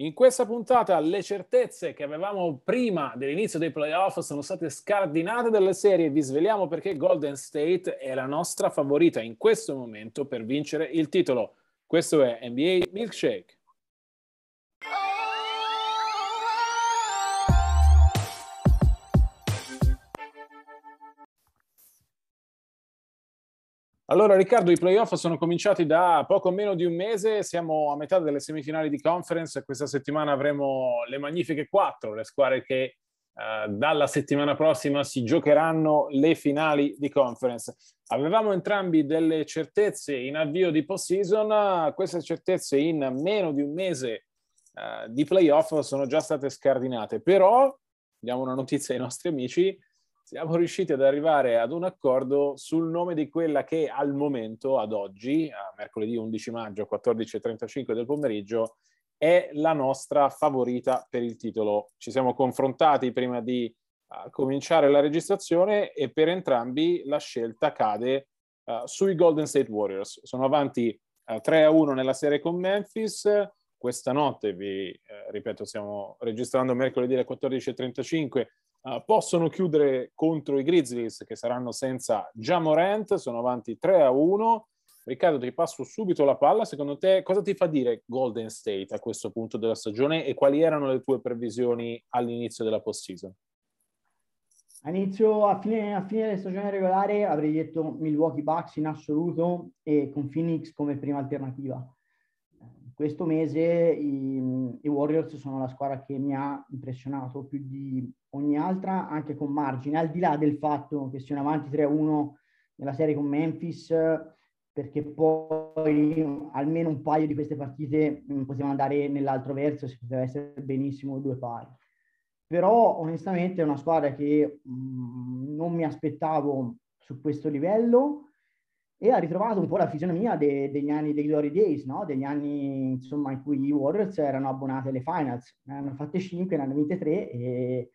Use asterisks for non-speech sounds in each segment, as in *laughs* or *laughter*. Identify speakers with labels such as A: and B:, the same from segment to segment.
A: In questa puntata le certezze che avevamo prima dell'inizio dei playoff sono state scardinate dalle serie. Vi sveliamo perché Golden State è la nostra favorita in questo momento per vincere il titolo. Questo è NBA Milkshake. Allora Riccardo, i playoff sono cominciati da poco meno di un mese, siamo a metà delle semifinali di conference, questa settimana avremo le magnifiche quattro, le squadre che eh, dalla settimana prossima si giocheranno le finali di conference. Avevamo entrambi delle certezze in avvio di post-season, queste certezze in meno di un mese eh, di playoff sono già state scardinate, però diamo una notizia ai nostri amici, siamo riusciti ad arrivare ad un accordo sul nome di quella che al momento, ad oggi, a mercoledì 11 maggio, 14.35 del pomeriggio, è la nostra favorita per il titolo. Ci siamo confrontati prima di uh, cominciare la registrazione e per entrambi la scelta cade uh, sui Golden State Warriors. Sono avanti uh, eh, 3 a 1 nella serie con Memphis. Questa notte, vi ripeto, stiamo registrando mercoledì alle 14.35 Uh, possono chiudere contro i Grizzlies che saranno senza Jamorant, sono avanti 3 a 1. Riccardo, ti passo subito la palla. Secondo te cosa ti fa dire Golden State a questo punto della stagione e quali erano le tue previsioni all'inizio della postseason?
B: Inizio, a fine, a fine della stagione regolare avrei detto Milwaukee Bucks in assoluto e con Phoenix come prima alternativa questo mese i, i, Warriors sono la squadra che mi ha impressionato più di ogni altra, anche con margine, al di là del fatto che siano avanti 3-1 nella serie con Memphis, perché poi almeno un paio di queste partite mm, potevano andare nell'altro verso, si poteva essere benissimo due pari. Però onestamente è una squadra che mh, mm, non mi aspettavo su questo livello, e ha ritrovato un po' la fisionomia de- degli anni dei Glory Days, no? degli anni insomma, in cui i Warriors erano abbonati alle finals, ne hanno fatte 5, ne hanno vinte 3 e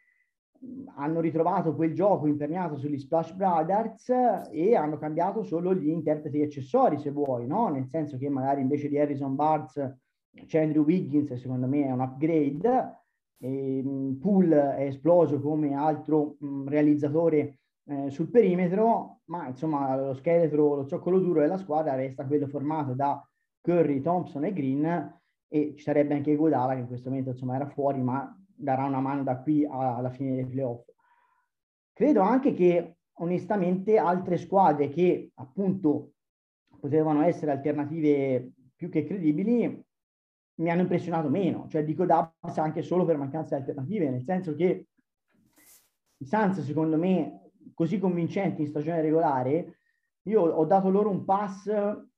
B: hanno ritrovato quel gioco imperniato sugli Splash Brothers e hanno cambiato solo gli interpreti accessori, se vuoi, no? nel senso che magari invece di Harrison Barnes c'è Andrew Wiggins, secondo me è un upgrade, e, Poole è esploso come altro mh, realizzatore eh, sul perimetro, ma insomma lo scheletro, lo zoccolo duro della squadra resta quello formato da Curry, Thompson e Green e ci sarebbe anche Godala che in questo momento insomma era fuori, ma darà una mano da qui alla fine dei playoff. Credo anche che onestamente altre squadre che appunto potevano essere alternative più che credibili mi hanno impressionato meno, cioè dico Dallas anche solo per mancanza di alternative, nel senso che i Suns secondo me così convincenti in stagione regolare, io ho dato loro un pass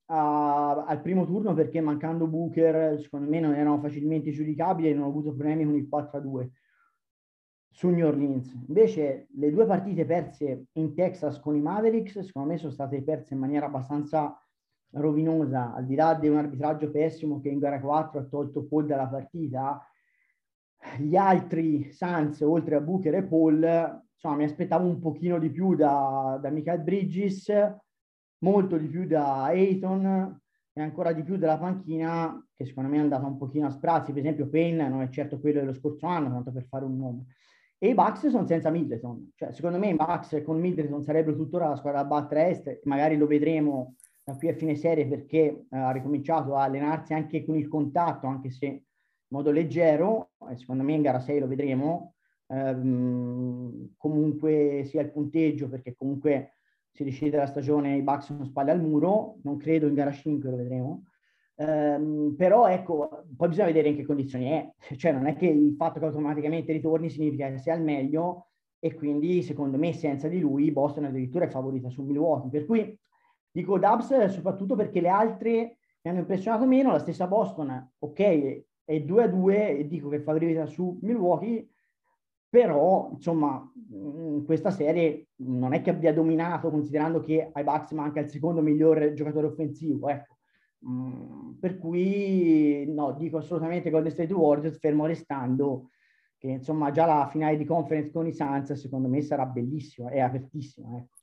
B: a, al primo turno perché mancando Booker, secondo me non erano facilmente giudicabili e non ho avuto problemi con il 4-2 su New Orleans. Invece le due partite perse in Texas con i Mavericks, secondo me sono state perse in maniera abbastanza rovinosa, al di là di un arbitraggio pessimo che in gara 4 ha tolto Paul dalla partita, gli altri Suns, oltre a Booker e Paul, insomma, mi aspettavo un pochino di più da, da Michael Bridges, molto di più da Ayton e ancora di più dalla panchina, che secondo me è andata un pochino a sprazzi. Per esempio, Payne non è certo quello dello scorso anno, tanto per fare un nome. E i Bucks sono senza Middleton. Cioè, secondo me i Bucks con Middleton sarebbero tuttora la squadra da battere est, magari lo vedremo da qui a fine serie perché eh, ha ricominciato a allenarsi anche con il contatto, anche se modo leggero, e secondo me in gara 6 lo vedremo, ehm, comunque sia il punteggio, perché comunque si decide la stagione, i Bucks sono spalle al muro, non credo in gara 5, lo vedremo. Um, però ecco, poi bisogna vedere in che condizioni è, *laughs* cioè non è che il fatto che automaticamente ritorni significa che sia al meglio e quindi secondo me senza di lui Boston addirittura è favorita su Milwaukee, per cui dico Dubs soprattutto perché le altre mi hanno impressionato meno, la stessa Boston, ok, è 2 a 2 e dico che è favorita su Milwaukee, però insomma in questa serie non è che abbia dominato considerando che ai Bucks manca il secondo migliore giocatore offensivo, ecco. Mm, per cui no, dico assolutamente Golden State Warriors, fermo restando che insomma già la finale di conference con i Suns secondo me sarà bellissima, è apertissima. Ecco.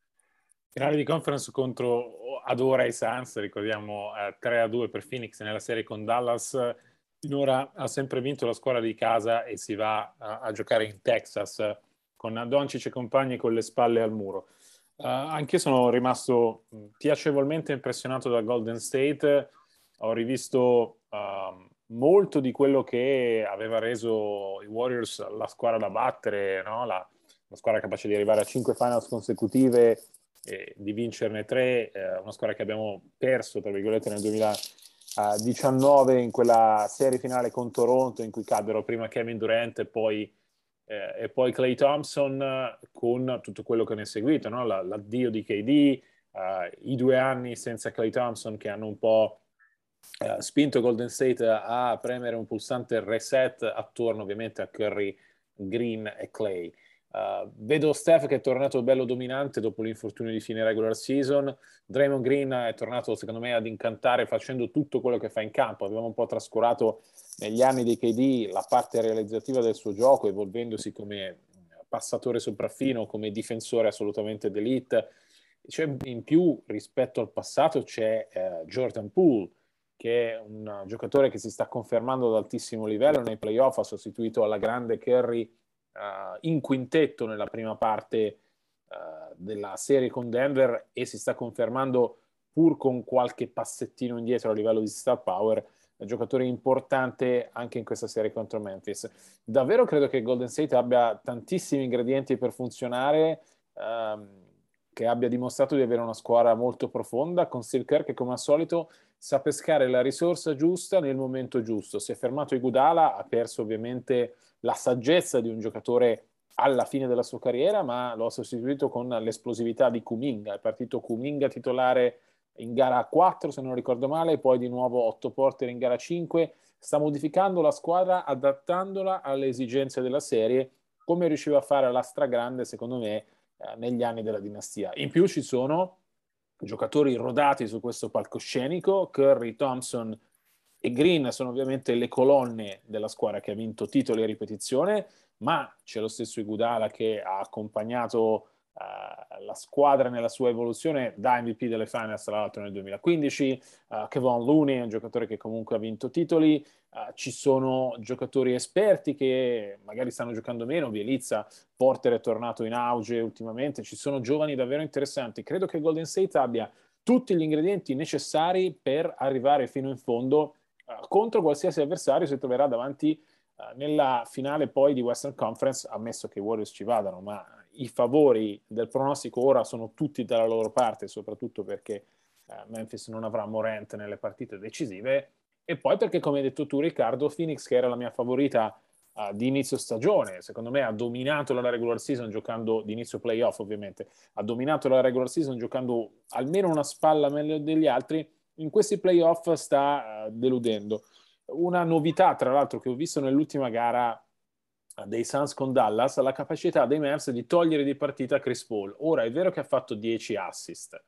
A: Finale di conference contro ad ora i Suns, ricordiamo eh, 3 a 2 per Phoenix nella serie con Dallas. Finora ha sempre vinto la squadra di casa e si va a, a giocare in Texas con Doncic e compagni con le spalle al muro. Uh, anche io sono rimasto piacevolmente impressionato da Golden State. Ho rivisto uh, molto di quello che aveva reso i Warriors la squadra da battere, no? la, la, squadra capace di arrivare a 5 finals consecutive e di vincerne tre, eh, una squadra che abbiamo perso, tra virgolette, nel 2019 in quella serie finale con Toronto in cui caddero prima Kevin Durant e poi, eh, e poi Clay Thompson con tutto quello che ne è seguito, no? La, l'addio di KD, eh, i due anni senza Clay Thompson che hanno un po' eh, spinto Golden State a premere un pulsante reset attorno ovviamente a Curry, Green e Clay. Uh, vedo Steph che è tornato bello dominante dopo l'infortunio di fine regular season. Draymond Green è tornato, secondo me, ad incantare facendo tutto quello che fa in campo. Abbiamo un po' trascurato negli anni di KD la parte realizzativa del suo gioco, evolvendosi come passatore sopraffino, come difensore assolutamente d'elite. C'è in più rispetto al passato c'è uh, Jordan Poole, che è un giocatore che si sta confermando ad altissimo livello nei playoff, ha sostituito alla grande Kerry uh, in quintetto nella prima parte uh, della serie con Denver e si sta confermando pur con qualche passettino indietro a livello di star power, un giocatore importante anche in questa serie contro Memphis. Davvero credo che Golden State abbia tantissimi ingredienti per funzionare, um, che abbia dimostrato di avere una squadra molto profonda, con Steve Kerr che come al solito sa pescare la risorsa giusta nel momento giusto. Si è fermato Igudala, ha perso ovviamente la saggezza di un giocatore alla fine della sua carriera, ma lo ha sostituito con l'esplosività di Kuminga. È partito Kuminga titolare in gara 4, se non ricordo male, poi di nuovo 8 porter in gara 5. Sta modificando la squadra, adattandola alle esigenze della serie, come riusciva a fare la stragrande, secondo me, eh, negli anni della dinastia. In più ci sono giocatori rodati su questo palcoscenico, Curry, Thompson, e Green sono ovviamente le colonne della squadra che ha vinto titoli a ripetizione, ma c'è lo stesso Igudala che ha accompagnato uh, la squadra nella sua evoluzione da MVP delle finals tra l'altro nel 2015, uh, Kevon Looney è un giocatore che comunque ha vinto titoli, uh, ci sono giocatori esperti che magari stanno giocando meno, Bielizza, Porter è tornato in auge ultimamente, ci sono giovani davvero interessanti, credo che Golden State abbia tutti gli ingredienti necessari per arrivare fino in fondo eh, contro qualsiasi avversario si troverà davanti uh, nella finale poi di Western Conference, ammesso che i Warriors ci vadano, ma i favori del pronostico ora sono tutti dalla loro parte, soprattutto perché uh, Memphis non avrà Morant nelle partite decisive, e poi perché, come hai detto tu Riccardo, Phoenix, che era la mia favorita uh, di inizio stagione, secondo me ha dominato la regular season giocando, di inizio playoff ovviamente, ha dominato la regular season giocando almeno una spalla meglio degli altri, in questi playoff sta uh, deludendo. Una novità, tra l'altro, che ho visto nell'ultima gara dei Suns con Dallas, la capacità dei Mavs di togliere di partita Chris Paul. Ora è vero che ha fatto 10 assist,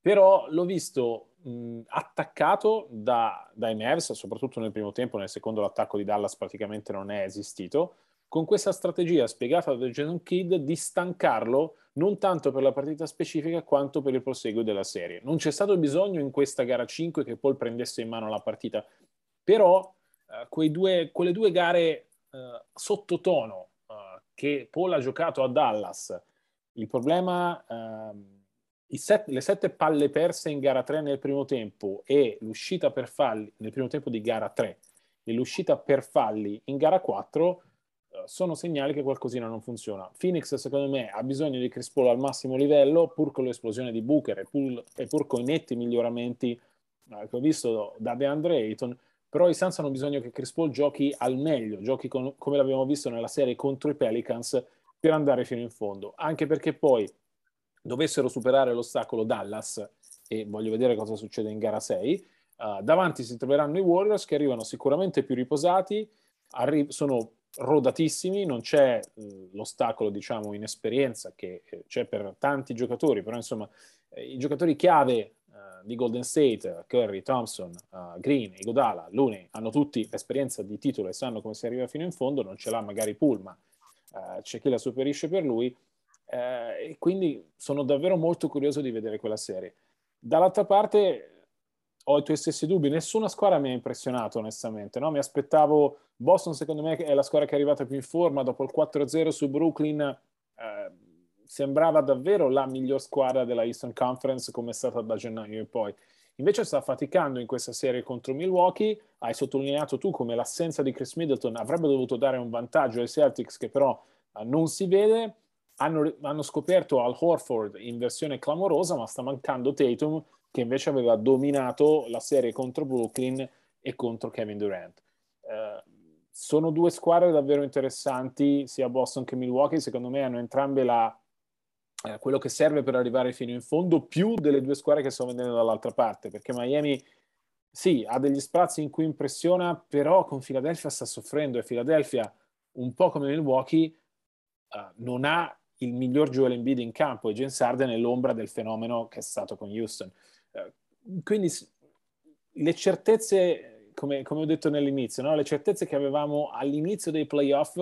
A: però l'ho visto mh, attaccato da, dai Mavs, soprattutto nel primo tempo, nel secondo l'attacco di Dallas praticamente non è esistito, con questa strategia spiegata da Jason Kidd di stancarlo non tanto per la partita specifica quanto per il proseguo della serie. Non c'è stato bisogno in questa gara 5 che Paul prendesse in mano la partita, però eh, due, quelle due gare eh, sottotono eh, che Paul ha giocato a Dallas, il problema, ehm, set, le sette palle perse in gara 3 nel primo tempo e l'uscita per falli nel primo tempo di gara 3 e l'uscita per falli in gara 4 sono segnali che qualcosina non funziona. Phoenix, secondo me, ha bisogno di Chris Paul al massimo livello, pur con l'esplosione di Booker e pur, e pur con i netti miglioramenti uh, che ho visto da DeAndre Ayton, però i Suns hanno bisogno che Chris Paul giochi al meglio, giochi con, come l'abbiamo visto nella serie contro i Pelicans, per andare fino in fondo, anche perché poi dovessero superare l'ostacolo Dallas, e voglio vedere cosa succede in gara 6, uh, eh, davanti si troveranno i Warriors che arrivano sicuramente più riposati, arri- sono rodatissimi, non c'è eh, l'ostacolo, diciamo, in esperienza che eh, c'è per tanti giocatori, però insomma eh, i giocatori chiave di Golden State, Curry, Thompson, uh, Green, Igodala, Looney, hanno tutti l'esperienza di titolo e sanno come si arriva fino in fondo, non ce l'ha magari Pull, ma uh, c'è chi la superisce per lui, e quindi sono davvero molto curioso di vedere quella serie. Dall'altra parte ho i tuoi stessi dubbi. Nessuna squadra mi ha impressionato, onestamente. No? Mi aspettavo Boston, secondo me, è la squadra che è arrivata più in forma. Dopo il 4-0 su Brooklyn, eh, sembrava davvero la miglior squadra della Eastern Conference, come è stata da gennaio e poi. Invece sta faticando in questa serie contro Milwaukee. Hai sottolineato tu come l'assenza di Chris Middleton avrebbe dovuto dare un vantaggio ai Celtics, che però eh, non si vede. Hanno, hanno scoperto Al Horford in versione clamorosa, ma sta mancando Tatum che invece aveva dominato la serie contro Brooklyn e contro Kevin Durant. Eh, sono due squadre davvero interessanti, sia Boston che Milwaukee, secondo me hanno entrambe la, eh, quello che serve per arrivare fino in fondo, più delle due squadre che sto vedendo dall'altra parte, perché Miami sì, ha degli spazi in cui impressiona, però con Philadelphia sta soffrendo e Philadelphia, un po' come Milwaukee, eh, non ha il miglior Joel Embiid in campo e James Harden è l'ombra del fenomeno che è stato con Houston. Eh, quindi le certezze, come, come ho detto nell'inizio, no? le certezze che avevamo all'inizio dei playoff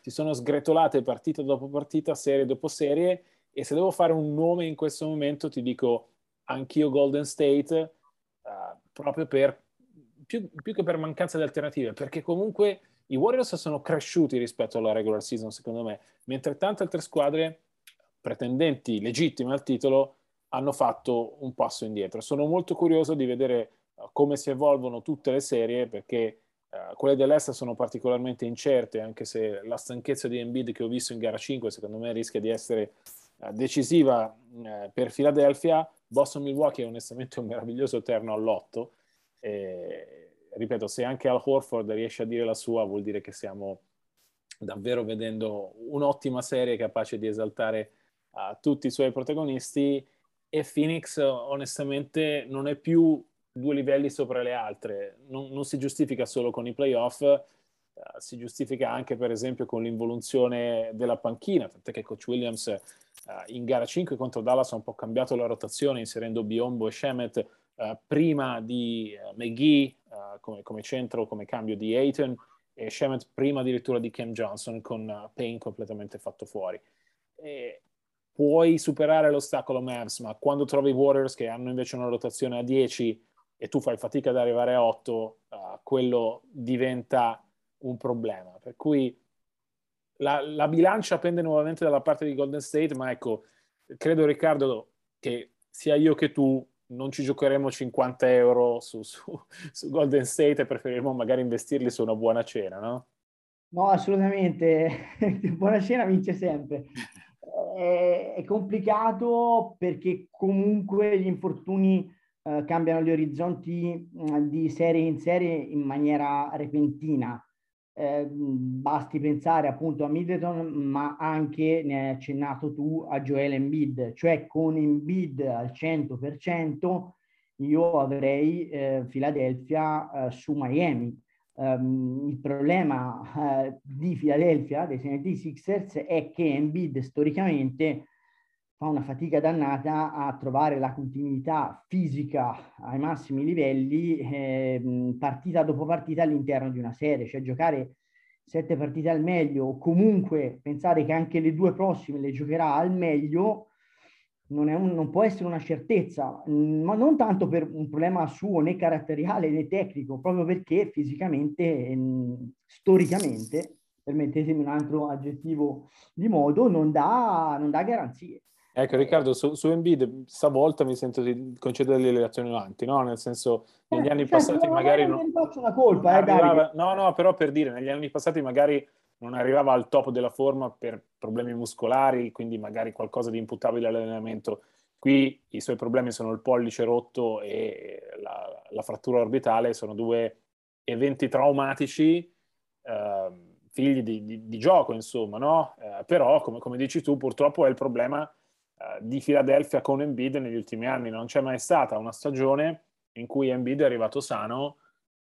A: si sono sgretolate partita dopo partita, serie dopo serie, e se devo fare un nome in questo momento ti dico anch'io Golden State, uh, proprio per, più, più che per mancanza di alternative, perché comunque i Warriors sono cresciuti rispetto alla regular season, secondo me, mentre tante altre squadre pretendenti legittime al titolo hanno fatto un passo indietro. Sono molto curioso di vedere uh, come si evolvono tutte le serie perché uh, quelle dell'Est sono particolarmente incerte, anche se la stanchezza di Embiid che ho visto in gara 5 secondo me rischia di essere uh, decisiva uh, per Philadelphia. Boston-Milwaukee è onestamente un meraviglioso terno all'otto. E, ripeto, se anche Al Horford riesce a dire la sua, vuol dire che stiamo davvero vedendo un'ottima serie capace di esaltare tutti i suoi protagonisti e Phoenix onestamente non è più due livelli sopra le altre, non, non si giustifica solo con i playoff, uh, si giustifica anche per esempio con l'involuzione della panchina, tant'è che Coach Williams uh, in gara 5 contro Dallas ha un po' cambiato la rotazione inserendo Biombo e Shemet uh, prima di McGee come, come, centro, come cambio di Ayton e Shemet prima addirittura di Cam Johnson con Payne completamente fatto fuori. Puoi superare l'ostacolo Mavs, ma quando trovi i Warriors che hanno invece una rotazione a 10 e tu fai fatica ad arrivare a 8, uh, quello diventa un problema. Per cui la, la, bilancia pende nuovamente dalla parte di Golden State, ma ecco, credo Riccardo che sia io che tu non ci giocheremo 50 euro su, su, su Golden State e preferiremo magari investirli su una buona cena, no?
B: No, assolutamente. *laughs* buona cena vince sempre è, complicato perché comunque gli infortuni eh, cambiano gli orizzonti mh, di serie in serie in maniera repentina. Eh, basti pensare appunto a Middleton, ma anche, ne hai accennato tu, a Joel Embiid, cioè con Embiid al 100% io avrei eh, Philadelphia eh, su Miami Um, il problema uh, di Philadelphia, dei 76ers, è che Embiid storicamente fa una fatica dannata a trovare la continuità fisica ai massimi livelli eh, partita dopo partita all'interno di una serie, cioè giocare sette partite al meglio o comunque pensare che anche le due prossime le giocherà al meglio non, un, non, può essere una certezza, mm, ma non tanto per un problema suo né caratteriale né tecnico, proprio perché fisicamente, mm, storicamente, permettetemi un altro aggettivo di modo, non dà, non dà garanzie.
A: Ecco Riccardo, su, su Embiid stavolta mi sento di concedere le relazioni avanti, no? Nel senso, negli eh, anni certo, passati magari non...
B: Non faccio una colpa, eh,
A: arrivava... No, no, però per dire, negli anni passati magari non arrivava al top della forma per problemi muscolari, quindi magari qualcosa di imputabile all'allenamento. Qui i suoi problemi sono il pollice rotto e la, la frattura orbitale, sono due eventi traumatici, eh, figli di, di, di, gioco, insomma, no? Eh, però, come, come, dici tu, purtroppo è il problema eh, di Philadelphia con Embiid negli ultimi anni. Non c'è mai stata una stagione in cui Embiid è arrivato sano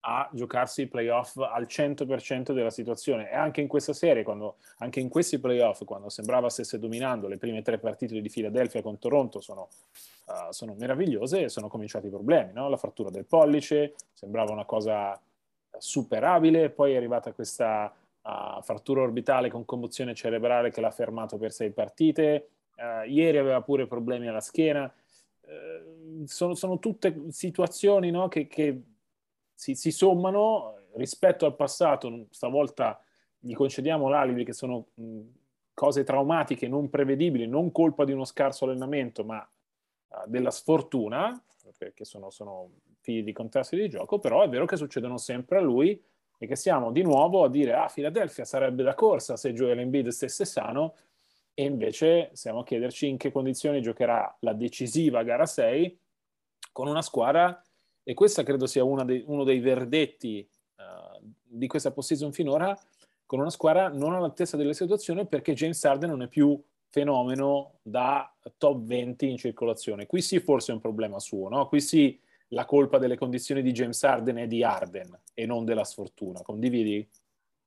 A: a giocarsi i playoff al 100% della situazione e anche in questa serie, quando, anche in questi playoff, quando sembrava stesse dominando le prime tre partite di Philadelphia con Toronto sono, uh, sono meravigliose e sono cominciati i problemi, no? la frattura del pollice sembrava una cosa superabile, poi è arrivata questa uh, frattura orbitale con commozione cerebrale che l'ha fermato per sei partite, uh, ieri aveva pure problemi alla schiena, sono, sono, tutte situazioni no? che, che si, si sommano rispetto al passato, stavolta gli concediamo l'alibi che sono cose traumatiche non prevedibili, non colpa di uno scarso allenamento, ma uh, della sfortuna, perché sono, sono, figli di contesti di gioco, però è vero che succedono sempre a lui e che siamo di nuovo a dire ah, Philadelphia sarebbe da corsa se Joel Embiid stesse sano. E invece siamo a chiederci in che condizioni giocherà la decisiva gara 6 con una squadra e questo credo sia dei, uno dei verdetti uh, di questa postseason finora, con una squadra non all'altezza della situazione perché James Harden non è più fenomeno da top 20 in circolazione. Qui sì forse è un problema suo, no? Qui sì la colpa delle condizioni di James Harden è di Harden e non della sfortuna. Condividi?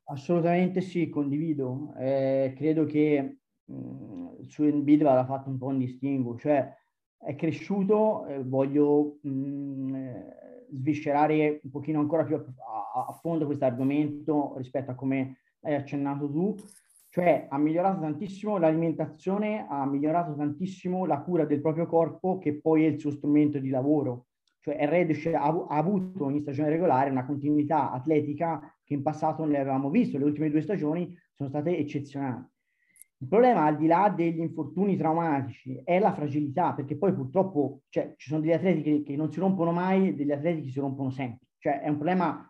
B: Assolutamente sì, condivido. Eh, credo che mh, mm, su Embiid vada fatto un po' un distinguo, cioè è cresciuto, eh, voglio mh, mm, sviscerare un pochino ancora più a, a fondo questo argomento rispetto a come hai accennato tu, cioè ha migliorato tantissimo l'alimentazione, ha migliorato tantissimo la cura del proprio corpo che poi è il suo strumento di lavoro. Cioè Red ha, ha avuto in stagione regolare una continuità atletica che in passato non avevamo visto, le ultime due stagioni sono state eccezionali. Il problema, al di là degli infortuni traumatici, è la fragilità, perché poi purtroppo cioè, ci sono degli atleti che, che, non si rompono mai, degli atleti che si rompono sempre. Cioè, è un problema,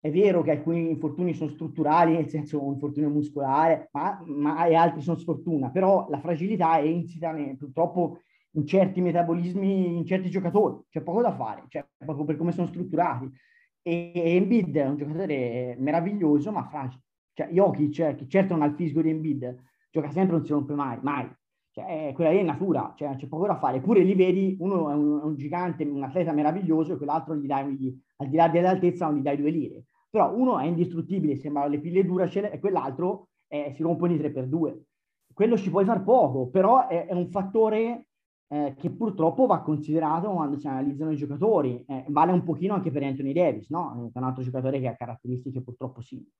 B: è vero che alcuni infortuni sono strutturali, nel senso un infortunio muscolare, ma, ma e altri sono sfortuna, però la fragilità è insita purtroppo in certi metabolismi, in certi giocatori, c'è poco da fare, cioè, proprio per come sono strutturati. E, e Embiid è un giocatore meraviglioso, ma fragile. Cioè, Jokic, che certo non ha il fisico di Embiid, gioca sempre, non si rompe mai, mai. Cioè, quella lì è natura, cioè, c'è poco da fare. Eppure li vedi, uno è un, un, gigante, un atleta meraviglioso, e quell'altro gli dai, gli, al di là dell'altezza, non gli dai due lire. Però uno è indistruttibile, sembra le pille Duracell, e quell'altro eh, si rompono i 3x2. Quello ci puoi far poco, però è, è un fattore eh, che purtroppo va considerato quando si analizzano i giocatori. Eh, vale un pochino anche per Anthony Davis, no? È un altro giocatore che ha caratteristiche purtroppo simili.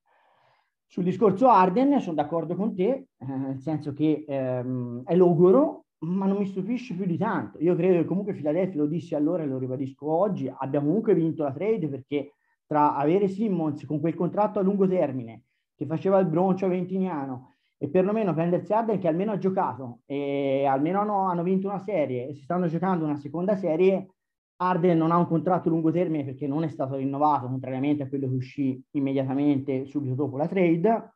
B: Sul discorso Arden sono d'accordo con te, eh, nel senso che ehm, è logoro, ma non mi stupisce più di tanto. Io credo che comunque Philadelphia, lo dissi allora e lo ribadisco oggi, abbia comunque vinto la trade perché tra avere Simmons con quel contratto a lungo termine che faceva il broncio ventiniano e perlomeno prendersi Arden che almeno ha giocato e almeno hanno, hanno vinto una serie e si stanno giocando una seconda serie, Arden non ha un contratto a lungo termine perché non è stato rinnovato, contrariamente a quello che uscì immediatamente subito dopo la trade.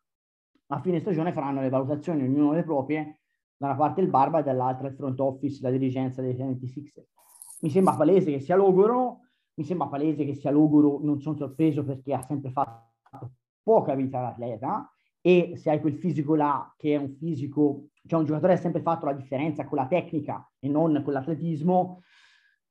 B: A fine stagione faranno le valutazioni, ognuno le proprie, da una parte il Barba e dall'altra il front office, la dirigenza dei 76 Mi sembra palese che sia logoro, mi sembra palese che sia logoro, non sono sorpreso perché ha sempre fatto poca vita l'atleta e se hai quel fisico là, che è un fisico, cioè un giocatore ha sempre fatto la differenza con la tecnica e non con l'atletismo,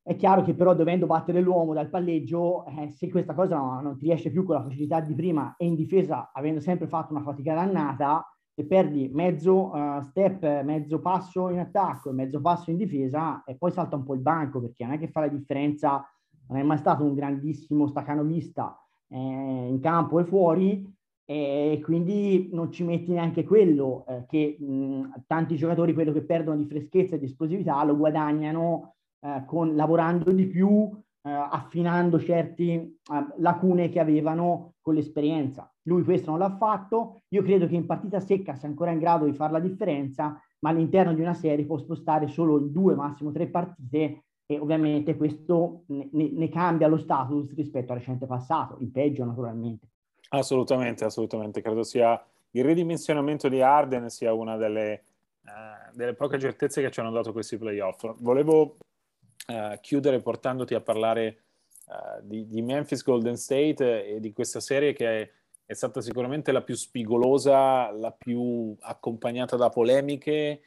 B: è chiaro che però dovendo battere l'uomo dal palleggio, eh, se questa cosa no, non ti riesce più con la facilità di prima e in difesa, avendo sempre fatto una fatica dannata, se perdi mezzo uh, step, mezzo passo in attacco e mezzo passo in difesa, e poi salta un po' il banco, perché non è che fa la differenza, non è mai stato un grandissimo staccanovista eh, in campo e fuori, e quindi non ci metti neanche quello eh, che mh, tanti giocatori quello che perdono di freschezza e di esplosività lo guadagnano eh, con, lavorando di più, eh, affinando certe eh, lacune che avevano con l'esperienza. Lui questo non l'ha fatto, io credo che in partita secca sia ancora in grado di fare la differenza, ma all'interno di una serie può spostare solo due, massimo tre partite e ovviamente questo ne, ne cambia lo status rispetto al recente passato, in peggio naturalmente.
A: Assolutamente, assolutamente, credo sia il ridimensionamento di Arden sia una delle, uh, delle poche certezze che ci hanno dato questi playoff. Volevo uh, chiudere portandoti a parlare uh, di, di, Memphis Golden State e di questa serie che è, è, stata sicuramente la più spigolosa, la più accompagnata da polemiche.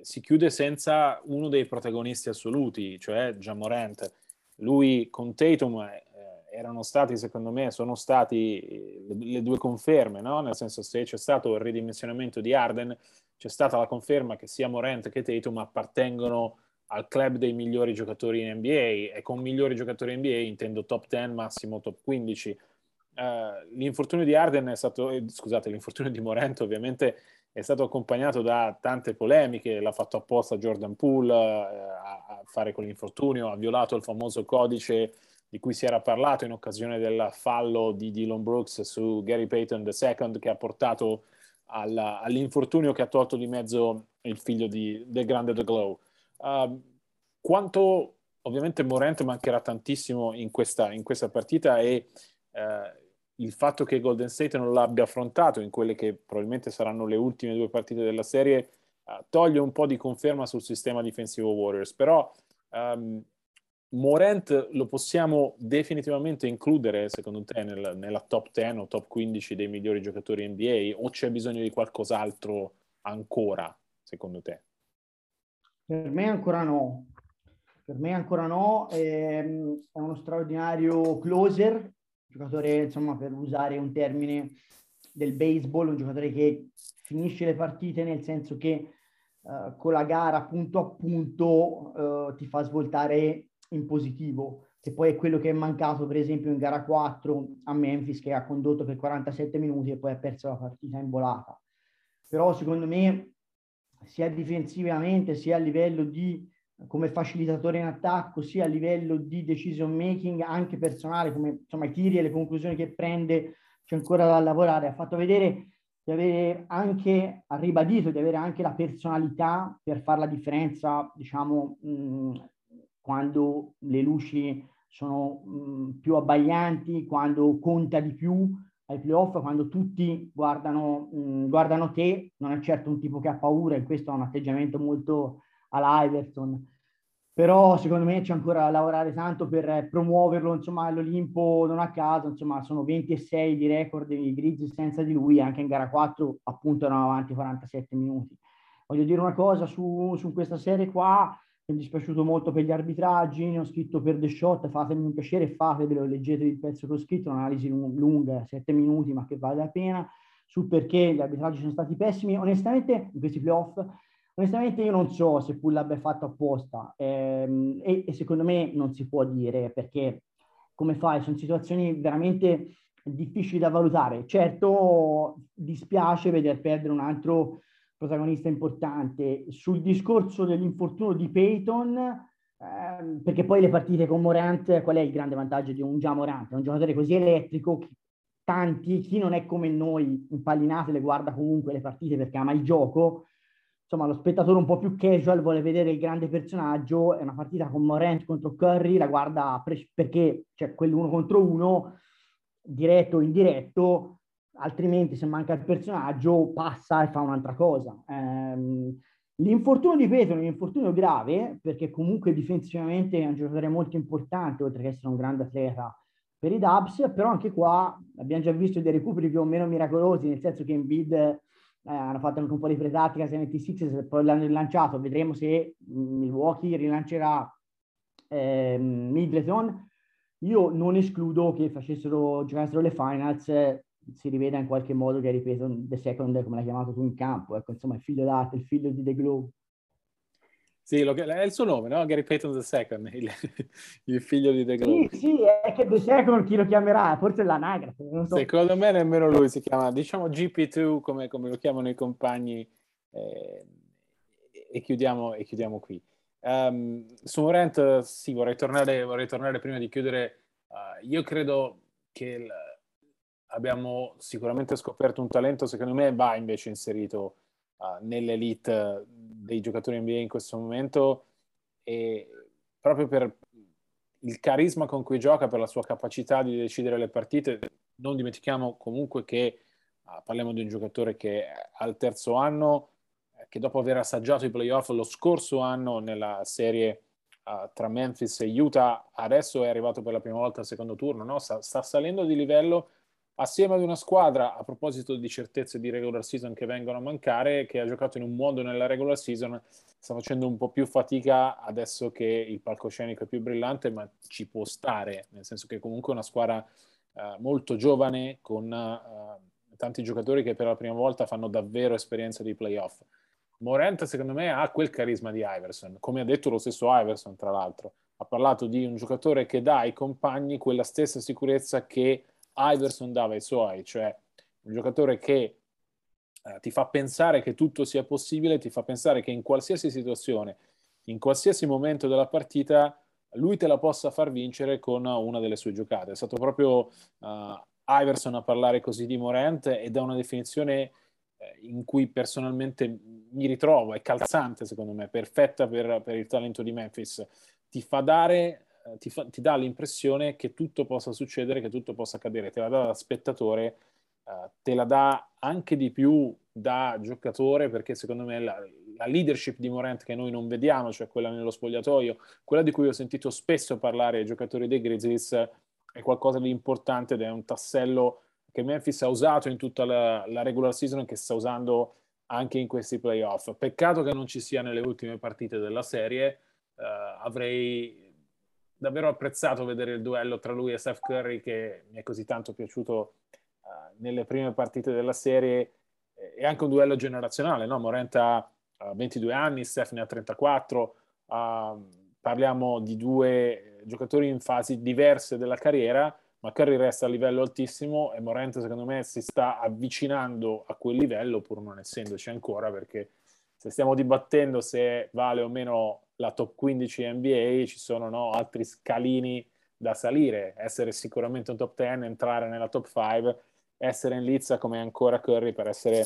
A: Si chiude senza uno dei protagonisti assoluti, cioè Jamorant. Lui con Tatum eh, erano stati, secondo me, sono stati eh, le, due conferme, no? nel senso se c'è stato il ridimensionamento di Arden, c'è stata la conferma che sia Morant che Tatum appartengono al club dei migliori giocatori in NBA e con migliori giocatori in NBA intendo top 10, massimo top 15. Uh, eh, l'infortunio di Arden è stato, eh, scusate, l'infortunio di Morant ovviamente è stato accompagnato da tante polemiche, l'ha fatto apposta Jordan Poole a, a fare quell'infortunio, ha violato il famoso codice di cui si era parlato in occasione del fallo di Dylan Brooks su Gary Payton II che ha portato alla, all'infortunio che ha tolto di mezzo il figlio di, del grande The Glow. Uh, quanto ovviamente Morant mancherà tantissimo in questa, in questa partita e uh, il fatto che Golden State non l'abbia affrontato in quelle che probabilmente saranno le ultime due partite della serie uh, toglie un po' di conferma sul sistema difensivo Warriors, però um, Morant lo possiamo definitivamente includere, secondo te, nel, nella top 10 o top 15 dei migliori giocatori NBA o c'è bisogno di qualcos'altro ancora, secondo te?
B: Per me ancora no. Per me ancora no. È, ehm, è uno straordinario closer, giocatore, insomma, per usare un termine del baseball, un giocatore che finisce le partite nel senso che uh, con la gara punto a punto uh, ti fa svoltare in positivo, che poi è quello che è mancato per esempio in gara 4 a Memphis che ha condotto per 47 minuti e poi ha perso la partita in volata. Però secondo me sia difensivamente sia a livello di come facilitatore in attacco, sia a livello di decision making anche personale, come insomma i tiri e le conclusioni che prende, c'è ancora da lavorare. Ha fatto vedere di avere anche, ha ribadito di avere anche la personalità per fare la differenza, diciamo, mh, quando le luci sono mh, più abbaglianti, quando conta di più ai playoff, quando tutti guardano, mh, guardano te, non è certo un tipo che ha paura e questo ha un atteggiamento molto alla Iverson. Però secondo me c'è ancora da lavorare tanto per promuoverlo, insomma all'Olimpo non a caso, insomma sono 26 di record i Grizzlies senza di lui, anche in gara 4 appunto erano avanti 47 minuti. Voglio dire una cosa su, su questa serie qua, mi è dispiaciuto molto per gli arbitraggi, ne ho scritto per The Shot, fatemi un piacere, fatevelo, leggetevi il pezzo che ho scritto, un'analisi lunga, sette minuti, ma che vale la pena, su perché gli arbitraggi sono stati pessimi. Onestamente, in questi playoff, onestamente io non so se Pull l'abbia fatto apposta ehm, e, e secondo me non si può dire perché come fai? Sono situazioni veramente difficili da valutare. Certo, dispiace veder perdere un altro protagonista importante. Sul discorso dell'infortunio di Peyton, eh, perché poi le partite con Morant, qual è il grande vantaggio di un già Morant? Un giocatore così elettrico che tanti, chi non è come noi, impallinate, le guarda comunque le partite perché ama il gioco. Insomma, lo spettatore un po' più casual vuole vedere il grande personaggio. È una partita con Morant contro Curry, la guarda pre- perché c'è cioè, quell'uno contro uno, diretto o indiretto, altrimenti se manca il personaggio passa e fa un'altra cosa. Eh, l'infortunio di Petro è un infortunio grave perché comunque difensivamente è un giocatore molto importante oltre che essere un grande atleta per i Dubs, però anche qua abbiamo già visto dei recuperi più o meno miracolosi, nel senso che in bid eh, hanno fatto anche un po' di pretattica 76 e poi l'hanno rilanciato, vedremo se Milwaukee rilancerà eh, Middleton. Io non escludo che facessero, giocassero le finals si riveda in qualche modo che ha ripreso The Second, come l'hai chiamato tu in campo, ecco, insomma, il figlio d'arte, il figlio di The Globe.
A: Sì, lo, è il suo nome, no? Gary Payton II, il, il, figlio di The Globe.
B: Sì, sì, è che The Second chi lo chiamerà? Forse l'anagrafe, non so.
A: Secondo me nemmeno lui si chiama, diciamo GP2 come, come lo chiamano i compagni eh, e, chiudiamo, e chiudiamo qui. Um, su Morant, sì, vorrei tornare, vorrei tornare prima di chiudere. Uh, io credo che il, abbiamo sicuramente scoperto un talento, secondo me va invece inserito uh, nell'elite dei giocatori NBA in questo momento e proprio per il carisma con cui gioca, per la sua capacità di decidere le partite, non dimentichiamo comunque che uh, parliamo di un giocatore che al terzo anno, eh, che dopo aver assaggiato i playoff lo scorso anno nella serie uh, tra Memphis e Utah, adesso è arrivato per la prima volta al secondo turno, no? sta, sta salendo di livello assieme ad una squadra, a proposito di certezze di regular season che vengono a mancare, che ha giocato in un modo nella regular season, sta facendo un po' più fatica adesso che il palcoscenico è più brillante, ma ci può stare, nel senso che comunque è una squadra uh, molto giovane, con uh, tanti giocatori che per la prima volta fanno davvero esperienza di playoff. Morant, secondo me, ha quel carisma di Iverson, come ha detto lo stesso Iverson, tra l'altro. Ha parlato di un giocatore che dà ai compagni quella stessa sicurezza che Iverson dava ai suoi, cioè un giocatore che eh, ti fa pensare che tutto sia possibile, ti fa pensare che in qualsiasi situazione, in qualsiasi momento della partita, lui te la possa far vincere con una delle sue giocate. È stato proprio uh, Iverson a parlare così di Morant ed è una definizione eh, in cui personalmente mi ritrovo, è calzante secondo me, perfetta per, per il talento di Memphis. Ti fa dare ti, fa, ti, dà l'impressione che tutto possa succedere, che tutto possa accadere, te la dà da spettatore, uh, te la dà anche di più da giocatore, perché secondo me la, la, leadership di Morant che noi non vediamo, cioè quella nello spogliatoio, quella di cui ho sentito spesso parlare ai giocatori dei Grizzlies, è qualcosa di importante ed è un tassello che Memphis ha usato in tutta la, la regular season e che sta usando anche in questi playoff. Peccato che non ci sia nelle ultime partite della serie. Uh, avrei davvero apprezzato vedere il duello tra lui e Steph Curry che mi è così tanto piaciuto uh, nelle prime partite della serie e anche un duello generazionale, no? Morent ha uh, 22 anni, Steph ne ha 34, uh, parliamo di due giocatori in fasi diverse della carriera, ma Curry resta a livello altissimo e Morent secondo me si sta avvicinando a quel livello pur non essendoci ancora perché se stiamo dibattendo se vale o meno la top 15 NBA, ci sono no, altri scalini da salire, essere sicuramente un top 10, entrare nella top 5, essere in lizza come ancora Curry per essere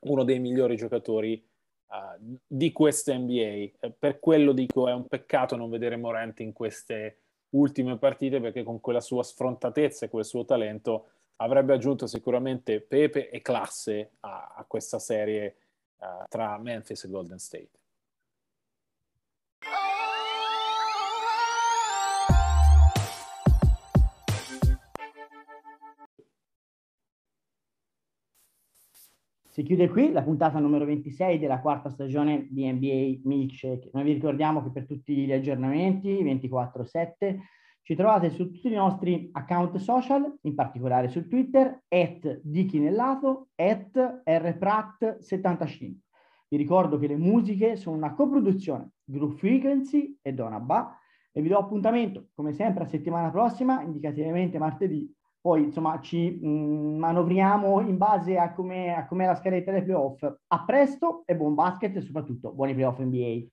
A: uno dei migliori giocatori uh, di questa NBA. Eh, per quello dico è un peccato non vedere Morant in queste ultime partite perché con quella sua sfrontatezza e quel suo talento avrebbe aggiunto sicuramente pepe e classe a, a questa serie uh, tra Memphis e Golden State.
B: Si chiude qui la puntata numero 26 della quarta stagione di NBA Milkshake. Noi vi ricordiamo che per tutti gli aggiornamenti 24-7 ci trovate su tutti i nostri account social, in particolare su Twitter, at Dichinellato, at rprat75. Vi ricordo che le musiche sono una coproduzione Group Frequency e Donabba e vi do appuntamento, come sempre, a settimana prossima, indicativamente martedì. Poi, insomma, ci mh, mm, manovriamo in base a come, è la scaletta dei playoff. A presto e buon basket e soprattutto buoni playoff NBA.